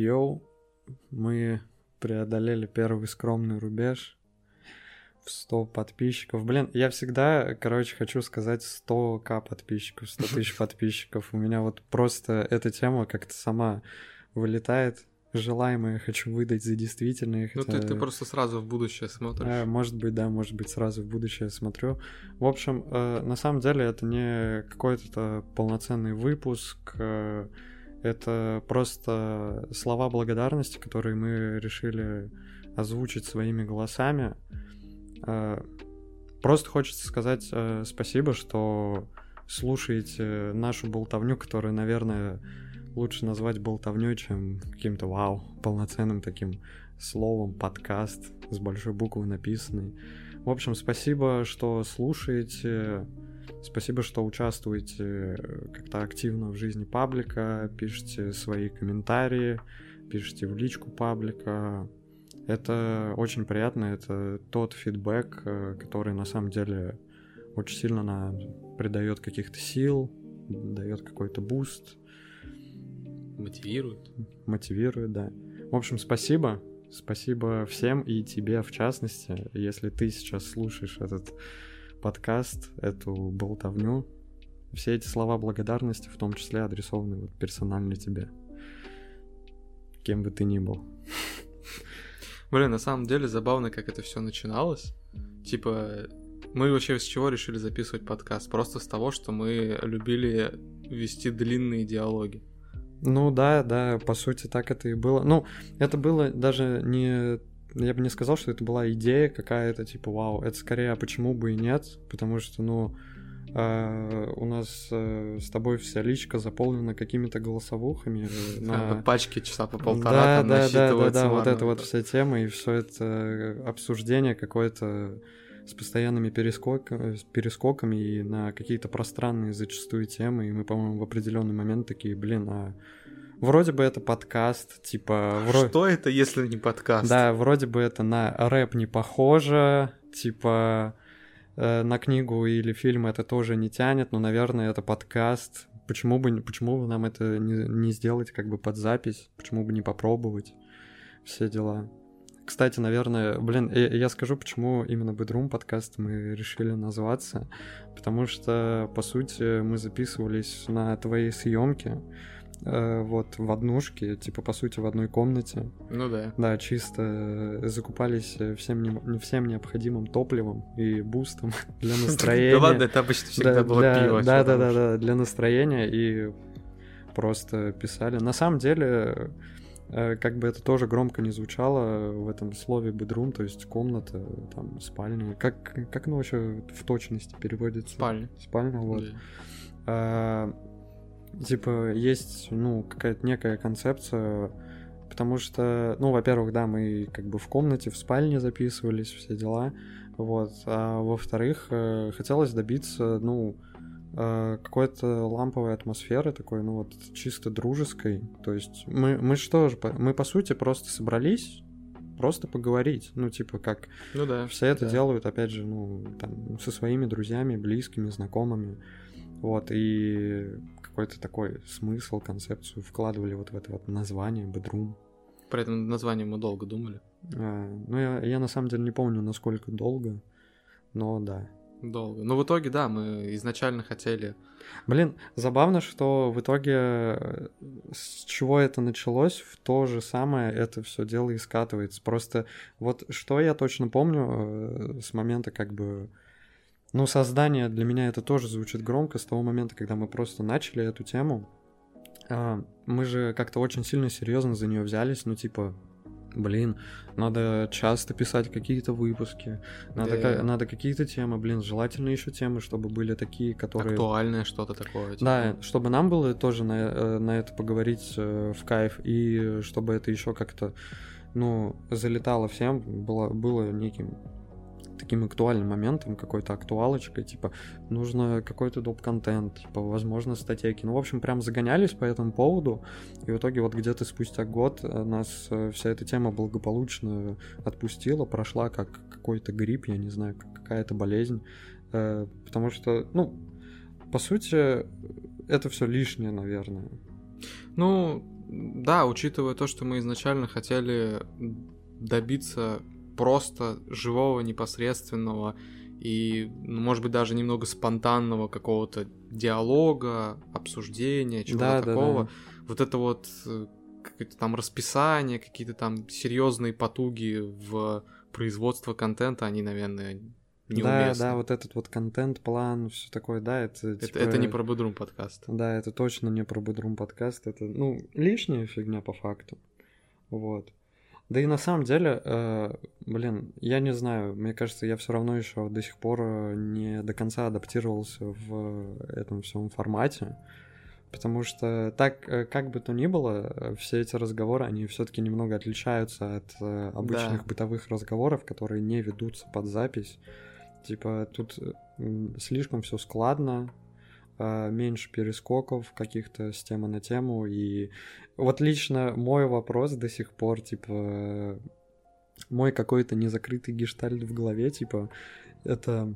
Йоу, мы преодолели первый скромный рубеж в 100 подписчиков. Блин, я всегда, короче, хочу сказать 100к подписчиков, 100 тысяч подписчиков. У меня вот просто эта тема как-то сама вылетает. Желаемое хочу выдать за действительное. Ну, ты, ты просто сразу в будущее смотришь. А, может быть, да, может быть, сразу в будущее смотрю. В общем, э, на самом деле это не какой-то полноценный выпуск. Э, это просто слова благодарности, которые мы решили озвучить своими голосами. Э, просто хочется сказать э, спасибо, что слушаете нашу болтовню, которую, наверное, лучше назвать болтовней, чем каким-то вау, полноценным таким словом, подкаст с большой буквы написанный. В общем, спасибо, что слушаете. Спасибо, что участвуете э, как-то активно в жизни паблика, пишите свои комментарии, пишите в личку паблика. Это очень приятно, это тот feedback, э, который на самом деле очень сильно нам придает каких-то сил, дает какой-то boost. Мотивирует. Мотивирует, да. В общем, спасибо. Спасибо всем и тебе в частности, если ты сейчас слушаешь этот подкаст, эту болтовню. Все эти слова благодарности в том числе адресованы вот персонально тебе. Кем бы ты ни был. Блин, на самом деле забавно, как это все начиналось. Типа, мы вообще с чего решили записывать подкаст? Просто с того, что мы любили вести длинные диалоги. Ну да, да, по сути так это и было. Ну, это было даже не я бы не сказал, что это была идея какая-то, типа, вау, это скорее, а почему бы и нет, потому что, ну, Uh, у нас uh, с тобой вся личка заполнена какими-то голосовухами. Э, на... Пачки часа по полтора да, да, да, да, да, вот эта вот вся тема и все это обсуждение какое-то с постоянными перескоками, перескоками и на какие-то пространные зачастую темы. И мы, по-моему, в определенный момент такие, блин, а Вроде бы это подкаст, типа... Вро... Что это, если не подкаст? Да, вроде бы это на рэп не похоже, типа э, на книгу или фильм это тоже не тянет, но, наверное, это подкаст. Почему бы, почему бы нам это не, не сделать как бы под запись? Почему бы не попробовать? Все дела. Кстати, наверное, блин, я, я скажу, почему именно Bedroom подкаст мы решили назваться. Потому что, по сути, мы записывались на твоей съемке. Э, вот в однушке, типа по сути в одной комнате. Ну да. Да, чисто закупались всем, не, всем необходимым топливом и бустом для настроения. Да ладно, это обычно всегда было пиво. Да, да, да, да, для настроения и просто писали. На самом деле, э, как бы это тоже громко не звучало в этом слове bedroom, то есть комната, там, спальня. Как, как оно вообще в точности переводится? Спальня. Спальня, вот. Да. Типа, есть, ну, какая-то некая концепция, потому что, ну, во-первых, да, мы как бы в комнате, в спальне записывались, все дела, вот, а во-вторых, э, хотелось добиться, ну, э, какой-то ламповой атмосферы такой, ну, вот, чисто дружеской, то есть мы, мы что же, мы, по сути, просто собрались, просто поговорить. Ну, типа, как ну, да, все это да. делают, опять же, ну, там, со своими друзьями, близкими, знакомыми. Вот, и какой-то такой смысл, концепцию вкладывали вот в это вот название Bedroom. Про это название мы долго думали. А, ну, я, я на самом деле не помню, насколько долго, но да. Долго. Но в итоге, да, мы изначально хотели... Блин, забавно, что в итоге э, с чего это началось, в то же самое это все дело и скатывается. Просто вот что я точно помню э, с момента как бы ну, создание для меня это тоже звучит громко с того момента, когда мы просто начали эту тему. А, мы же как-то очень сильно серьезно за нее взялись, ну, типа, блин, надо часто писать какие-то выпуски, надо, да. ка- надо какие-то темы, блин, желательно еще темы, чтобы были такие, которые... Актуальное что-то такое. Типа. Да, чтобы нам было тоже на, э, на это поговорить э, в кайф, и чтобы это еще как-то, ну, залетало всем, было, было неким таким актуальным моментом, какой-то актуалочкой, типа, нужно какой-то доп-контент, типа, возможно, статейки. Ну, в общем, прям загонялись по этому поводу, и в итоге вот где-то спустя год э, нас э, вся эта тема благополучно отпустила, прошла как какой-то грипп, я не знаю, как какая-то болезнь, э, потому что, ну, по сути, это все лишнее, наверное. Ну, да, учитывая то, что мы изначально хотели добиться просто живого, непосредственного и, ну, может быть, даже немного спонтанного какого-то диалога, обсуждения, чего-то да, такого. Да, да. Вот это вот э, какое-то там расписание, какие-то там серьезные потуги в производство контента, они, наверное, неуместны. Да, да, вот этот вот контент-план, все такое, да, это... Это, типа... это не про Бодрум подкаст. Да, это точно не про Бодрум подкаст, это, ну, лишняя фигня по факту, вот. Да и на самом деле, э, блин, я не знаю, мне кажется, я все равно еще до сих пор не до конца адаптировался в этом всем формате. Потому что так, э, как бы то ни было, все эти разговоры, они все-таки немного отличаются от э, обычных да. бытовых разговоров, которые не ведутся под запись. Типа тут слишком все складно, меньше перескоков каких-то с темы на тему. И вот лично мой вопрос до сих пор, типа, мой какой-то незакрытый гештальт в голове, типа, это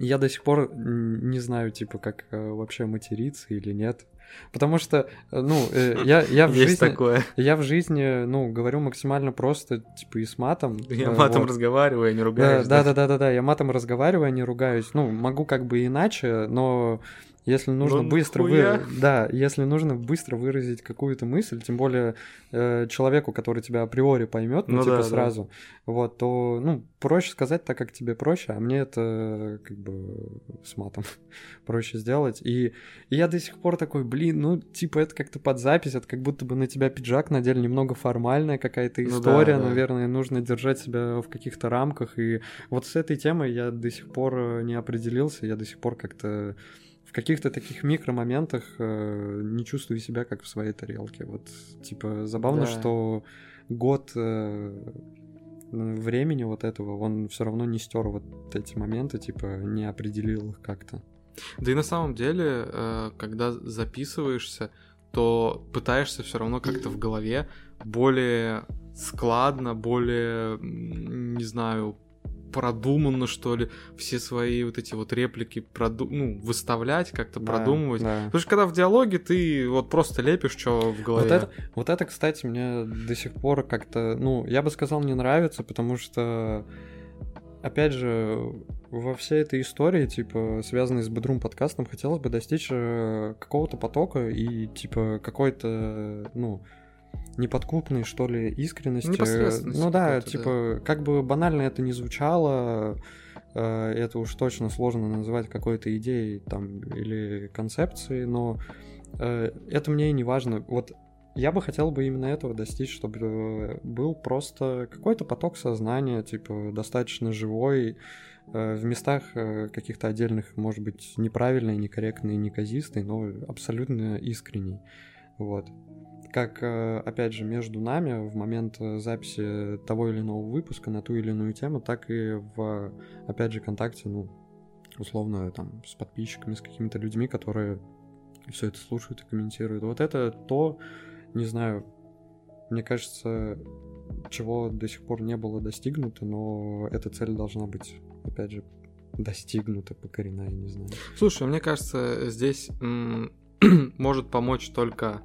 я до сих пор не знаю, типа, как э, вообще материться или нет. Потому что, э, ну, э, я, я в Есть жизни... такое. Я в жизни, ну, говорю максимально просто, типа, и с матом. Я матом вот. разговариваю, а не ругаюсь. Да, да, да, да, да, я матом разговариваю, а не ругаюсь. Ну, могу как бы иначе, но если нужно ну, быстро вы... да, если нужно быстро выразить какую-то мысль, тем более э, человеку, который тебя априори поймет, ну, ну типа да, сразу, да. вот, то ну проще сказать так, как тебе проще, а мне это как бы с матом проще сделать. И, и я до сих пор такой, блин, ну типа это как-то под запись, это как будто бы на тебя пиджак надели, немного формальная какая-то история, ну, да, наверное, да. нужно держать себя в каких-то рамках. И вот с этой темой я до сих пор э, не определился, я до сих пор как-то в каких-то таких микромоментах э, не чувствую себя как в своей тарелке. Вот, типа, забавно, да. что год э, времени вот этого, он все равно не стер вот эти моменты, типа, не определил их как-то. Да и на самом деле, э, когда записываешься, то пытаешься все равно как-то в голове более складно, более, не знаю, продуманно, что ли, все свои вот эти вот реплики проду... ну, выставлять, как-то да, продумывать. Да. Потому что когда в диалоге ты вот просто лепишь, что в голове. Вот это, вот это, кстати, мне до сих пор как-то, ну, я бы сказал, не нравится, потому что, опять же, во всей этой истории, типа, связанной с Бедрум подкастом, хотелось бы достичь э, какого-то потока и, типа, какой-то, ну, неподкупной, что ли, искренности. Ну да, типа, да. как бы банально это не звучало, э, это уж точно сложно называть какой-то идеей там или концепцией, но э, это мне и не важно. Вот я бы хотел бы именно этого достичь, чтобы был просто какой-то поток сознания, типа, достаточно живой, э, в местах каких-то отдельных, может быть, неправильный, некорректный, неказистый, но абсолютно искренний. Вот как, э, опять же, между нами в момент э, записи того или иного выпуска на ту или иную тему, так и в, опять же, контакте, ну, условно, там, с подписчиками, с какими-то людьми, которые все это слушают и комментируют. Вот это то, не знаю, мне кажется, чего до сих пор не было достигнуто, но эта цель должна быть, опять же, достигнута, покорена, я не знаю. Слушай, мне кажется, здесь может помочь только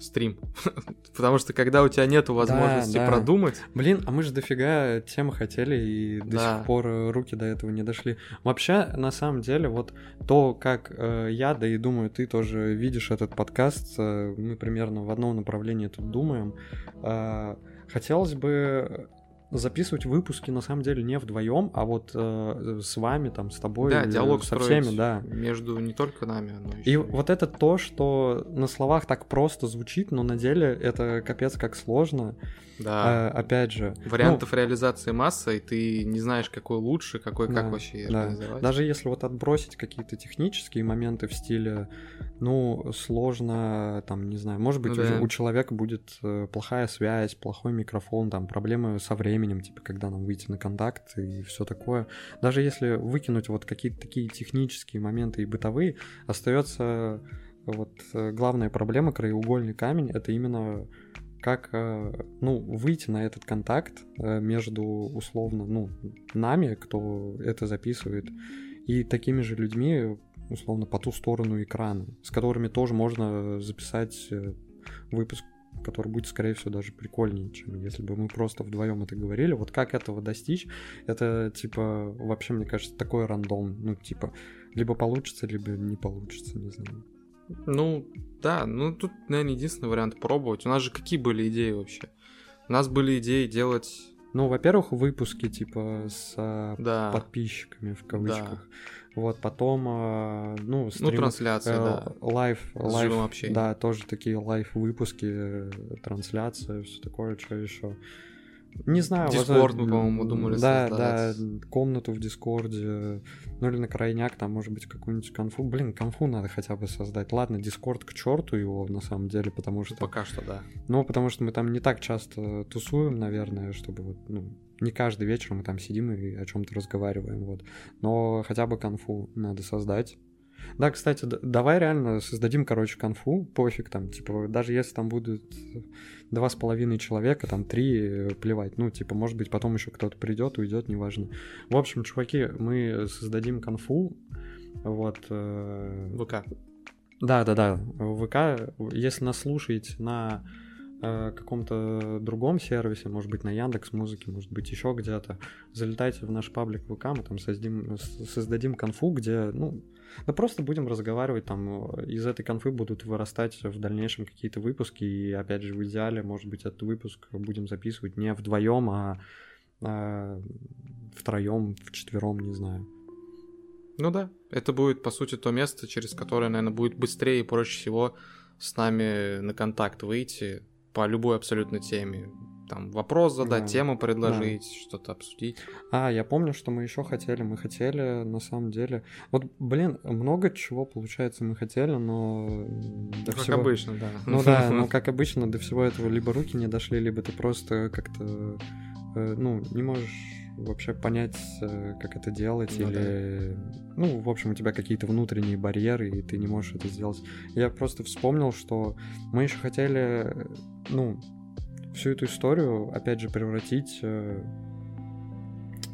стрим. Потому что когда у тебя нет возможности да, да. продумать... Блин, а мы же дофига темы хотели и до да. сих пор э, руки до этого не дошли. Вообще, на самом деле, вот то, как э, я, да и думаю, ты тоже видишь этот подкаст, э, мы примерно в одном направлении тут думаем. Э, хотелось бы записывать выпуски на самом деле не вдвоем, а вот э, с вами, там, с тобой, да, диалог со всеми, да. Между не только нами, но еще. И вот это то, что на словах так просто звучит, но на деле это капец как сложно. Да. А, опять же. Вариантов ну, реализации масса, и ты не знаешь, какой лучше, какой да, как вообще да. организовать. Даже если вот отбросить какие-то технические моменты в стиле, ну, сложно, там, не знаю, может быть, ну, да. у, человека будет э, плохая связь, плохой микрофон, там, проблемы со временем, типа, когда нам выйти на контакт и все такое. Даже если выкинуть вот какие-то такие технические моменты и бытовые, остается вот э, главная проблема, краеугольный камень, это именно как, э, ну, выйти на этот контакт э, между, условно, ну, нами, кто это записывает, и такими же людьми, условно, по ту сторону экрана, с которыми тоже можно записать э, выпуск который будет, скорее всего, даже прикольнее, чем если бы мы просто вдвоем это говорили. Вот как этого достичь, это, типа, вообще, мне кажется, такой рандом. Ну, типа, либо получится, либо не получится, не знаю. Ну, да, ну тут, наверное, единственный вариант пробовать. У нас же какие были идеи вообще? У нас были идеи делать ну, во-первых, выпуски типа с а, да. подписчиками в кавычках. Да. Вот потом, а, ну, ну стрим, ну трансляция, э, да. Live, live, да, тоже такие live выпуски, э, трансляция, все такое, что еще. Не знаю. Discord мы, по-моему, думали Да, создать. да, комнату в Дискорде, ну или на крайняк, там, может быть, какую-нибудь конфу. Блин, конфу надо хотя бы создать. Ладно, Дискорд к черту его, на самом деле, потому что... Пока что, да. Ну, потому что мы там не так часто тусуем, наверное, чтобы вот, ну, не каждый вечер мы там сидим и о чем-то разговариваем, вот. Но хотя бы конфу надо создать. Да, кстати, давай реально создадим, короче, конфу, пофиг там, типа, даже если там будут два с половиной человека, там три, э, плевать, ну, типа, может быть, потом еще кто-то придет, уйдет, неважно. В общем, чуваки, мы создадим конфу, вот. Э... ВК. Да, да, да, ВК, если нас слушаете на э, каком-то другом сервисе, может быть, на Яндекс Музыке, может быть, еще где-то, залетайте в наш паблик ВК, мы там создадим, создадим конфу, где, ну, да просто будем разговаривать, там э, из этой конфы будут вырастать в дальнейшем какие-то выпуски, и опять же в идеале, может быть, этот выпуск будем записывать не вдвоем, а, а втроем, вчетвером, не знаю. Ну да, это будет, по сути, то место, через которое, наверное, будет быстрее и проще всего с нами на контакт выйти по любой абсолютно теме там вопрос задать, да. тему предложить, да. что-то обсудить. А, я помню, что мы еще хотели. Мы хотели, на самом деле. Вот, блин, много чего получается мы хотели, но. До как всего... обычно, да. Ну да, но как обычно, до всего этого либо руки не дошли, либо ты просто как-то. Э, ну, не можешь вообще понять, э, как это делать, ну, или, да. ну, в общем, у тебя какие-то внутренние барьеры, и ты не можешь это сделать. Я просто вспомнил, что мы еще хотели, ну, всю эту историю, опять же, превратить, э,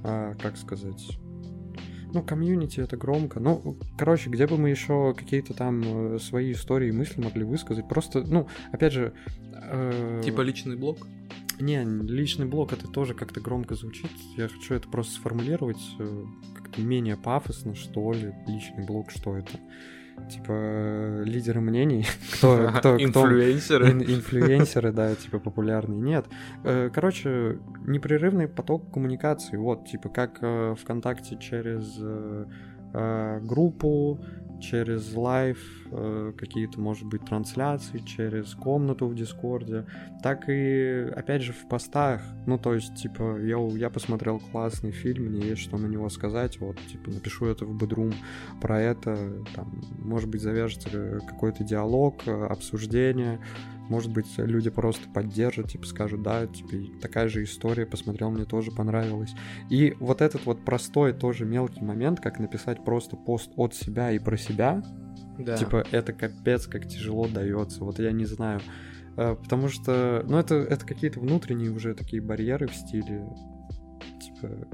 а, как сказать, ну, комьюнити это громко. Ну, короче, где бы мы еще какие-то там э, свои истории и мысли могли высказать. Просто, ну, опять же... Э... Типа личный блог? Не, личный блог это тоже как-то громко звучит. Я хочу это просто сформулировать э, как-то менее пафосно, что ли. Личный блог, что это? типа лидеры мнений, кто, кто, инфлюенсеры, ин, инфлюенсеры, да, типа популярные. Нет, э, короче, непрерывный поток коммуникации. Вот, типа как э, ВКонтакте через э, группу, через live, э, какие-то, может быть, трансляции, через комнату в Дискорде, так и, опять же, в постах. Ну, то есть, типа, я, я посмотрел классный фильм, мне есть что на него сказать, вот, типа, напишу это в Bedroom про это, там, может быть, завяжется какой-то диалог, обсуждение, может быть, люди просто поддержат, типа скажут, да, типа такая же история, посмотрел, мне тоже понравилось. И вот этот вот простой тоже мелкий момент, как написать просто пост от себя и про себя, да. типа это капец как тяжело дается. Вот я не знаю. Э, потому что, ну, это, это какие-то внутренние уже такие барьеры в стиле. Типа,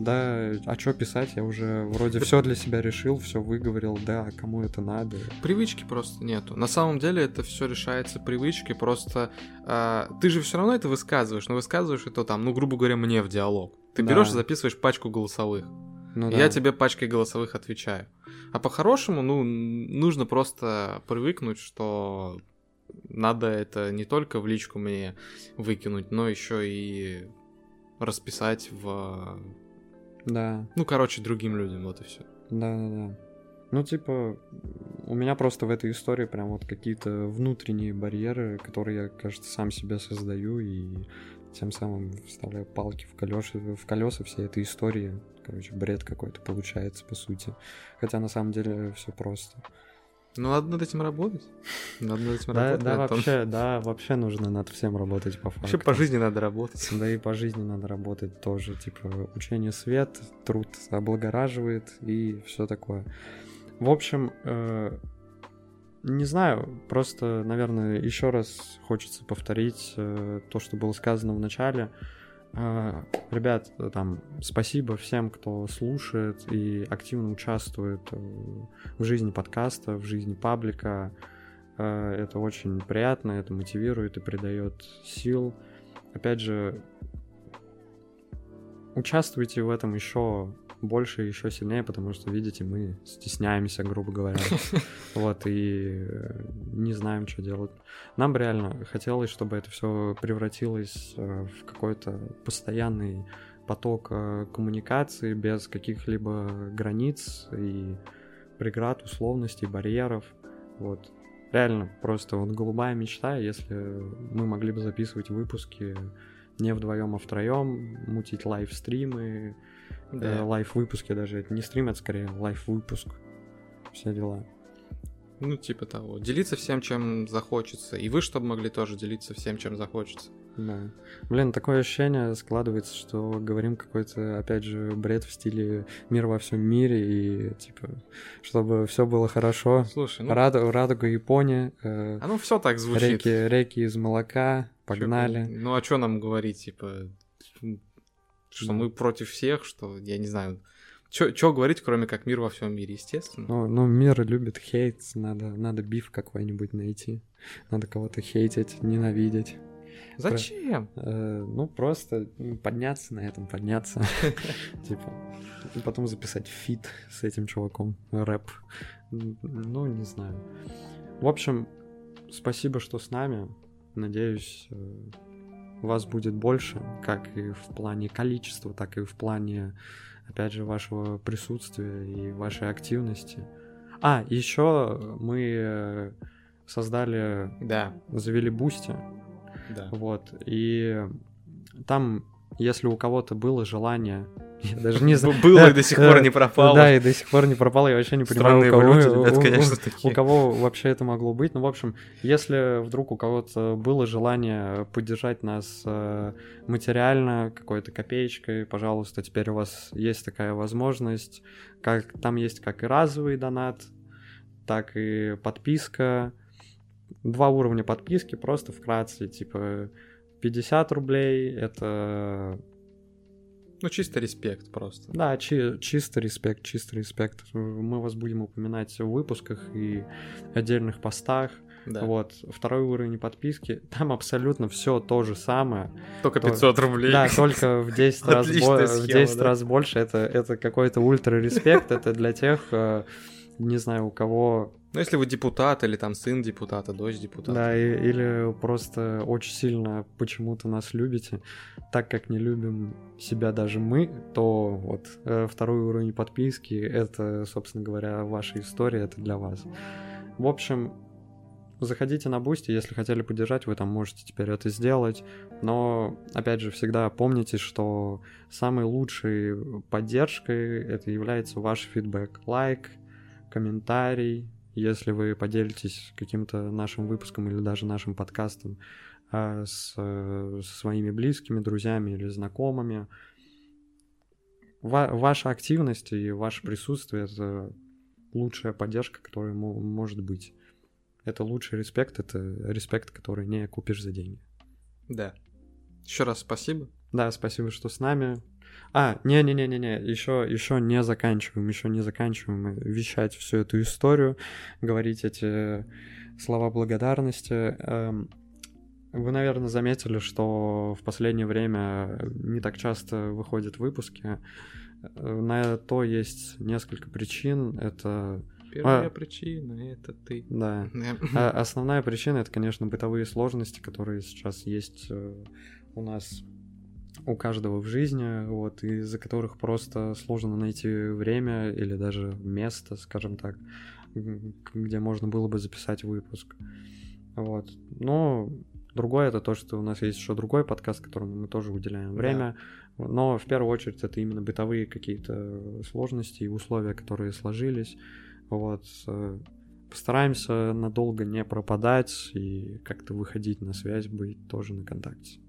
да, а что писать, я уже вроде все для себя решил, все выговорил, да, кому это надо. Привычки просто нету. На самом деле это все решается привычкой, просто э, ты же все равно это высказываешь, но высказываешь это там, ну, грубо говоря, мне в диалог. Ты да. берешь и записываешь пачку голосовых. Ну, да. Я тебе пачкой голосовых отвечаю. А по-хорошему, ну, нужно просто привыкнуть, что надо это не только в личку мне выкинуть, но еще и расписать в да. Ну, короче, другим людям, вот и все. Да, да, да. Ну, типа, у меня просто в этой истории прям вот какие-то внутренние барьеры, которые я, кажется, сам себе создаю и тем самым вставляю палки в колеса, в колеса всей этой истории. Короче, бред какой-то получается, по сути. Хотя на самом деле все просто. Ну, надо над этим работать. Надо над этим работать. Да, вообще, да, вообще нужно над всем работать по факту. Вообще по жизни надо работать. Да и по жизни надо работать тоже. Типа, учение свет, труд облагораживает и все такое. В общем, э, не знаю, просто, наверное, еще раз хочется повторить э, то, что было сказано в начале. Ребят, там, спасибо всем, кто слушает и активно участвует э, в жизни подкаста, в жизни паблика. Э, это очень приятно, это мотивирует и придает сил. Опять же, участвуйте в этом еще больше, еще сильнее, потому что, видите, мы стесняемся, грубо говоря. Вот, и э, не знаем, что делать. Нам бы реально хотелось, чтобы это все превратилось э, в какой-то постоянный поток э, коммуникации без каких-либо границ и преград, условностей, барьеров. Вот. Реально, просто вот голубая мечта, если мы могли бы записывать выпуски не вдвоем, а втроем, мутить live-стримы, да. э, live-выпуски даже. Это не стрим, это скорее live-выпуск. Все дела. Ну, типа того. Делиться всем, чем захочется. И вы, чтобы могли тоже делиться всем, чем захочется. Да. Блин, такое ощущение складывается, что говорим какой-то, опять же, бред в стиле мир во всем мире и типа, чтобы все было хорошо. Слушай, ну... Рад... Радуга Япония. Э, а ну все так звучит. Реки, реки из молока, погнали. Чё, ну а что нам говорить, типа, что мы против всех, что, я не знаю, что говорить, кроме как мир во всем мире, естественно. Ну, ну, мир любит хейт, надо, надо биф какой-нибудь найти. Надо кого-то хейтить, ненавидеть. Зачем? Э, ну, просто подняться на этом, подняться. Типа, и потом записать фит с этим чуваком, рэп. Ну, не знаю. В общем, спасибо, что с нами. Надеюсь, э, вас будет больше, как и в плане количества, так и в плане, опять же, вашего присутствия и вашей активности. А, еще мы э, создали, да. завели Бусти. Да. Вот. И там, если у кого-то было желание я даже не знаю. Было и до сих пор не пропало. Да, и до сих пор не пропало. Я вообще не понимаю, у кого, люди, ребят, конечно, такие. у кого вообще это могло быть. Ну, в общем, если вдруг у кого-то было желание поддержать нас э, материально, какой-то копеечкой, пожалуйста, теперь у вас есть такая возможность. Как, там есть как и разовый донат, так и подписка два уровня подписки, просто вкратце, типа 50 рублей, это... Ну, чисто респект просто. Да, чи- чисто респект, чисто респект. Мы вас будем упоминать в выпусках и отдельных постах. Да. Вот, второй уровень подписки, там абсолютно все то же самое. Только 500 то, рублей. Да, только в 10 раз, бо- схема, в 10 да? раз больше. Это, это какой-то ультра-респект, это для тех, э, не знаю, у кого ну, если вы депутат или там сын депутата, дочь депутата. Да, и, или просто очень сильно почему-то нас любите, так как не любим себя даже мы, то вот э, второй уровень подписки — это, собственно говоря, ваша история, это для вас. В общем, заходите на Бусти, если хотели поддержать, вы там можете теперь это сделать. Но, опять же, всегда помните, что самой лучшей поддержкой это является ваш фидбэк. Лайк, комментарий, если вы поделитесь каким-то нашим выпуском или даже нашим подкастом а, с, со своими близкими, друзьями или знакомыми, ва- ваша активность и ваше присутствие — это лучшая поддержка, которая может быть. Это лучший респект, это респект, который не купишь за деньги. Да. Еще раз спасибо. Да, спасибо, что с нами. А, не-не-не-не-не, еще, еще не заканчиваем, еще не заканчиваем вещать всю эту историю, говорить эти слова благодарности. Эм, вы, наверное, заметили, что в последнее время не так часто выходят выпуски. Э, на то есть несколько причин. Это Первая а, причина это ты. Да. а, основная причина это, конечно, бытовые сложности, которые сейчас есть э, у нас у каждого в жизни, вот, из-за которых просто сложно найти время или даже место, скажем так, где можно было бы записать выпуск. Вот. Но другое это то, что у нас есть еще другой подкаст, которому мы тоже уделяем время. Да. Но в первую очередь это именно бытовые какие-то сложности и условия, которые сложились. Вот. Э, постараемся надолго не пропадать и как-то выходить на связь, быть тоже на контакте.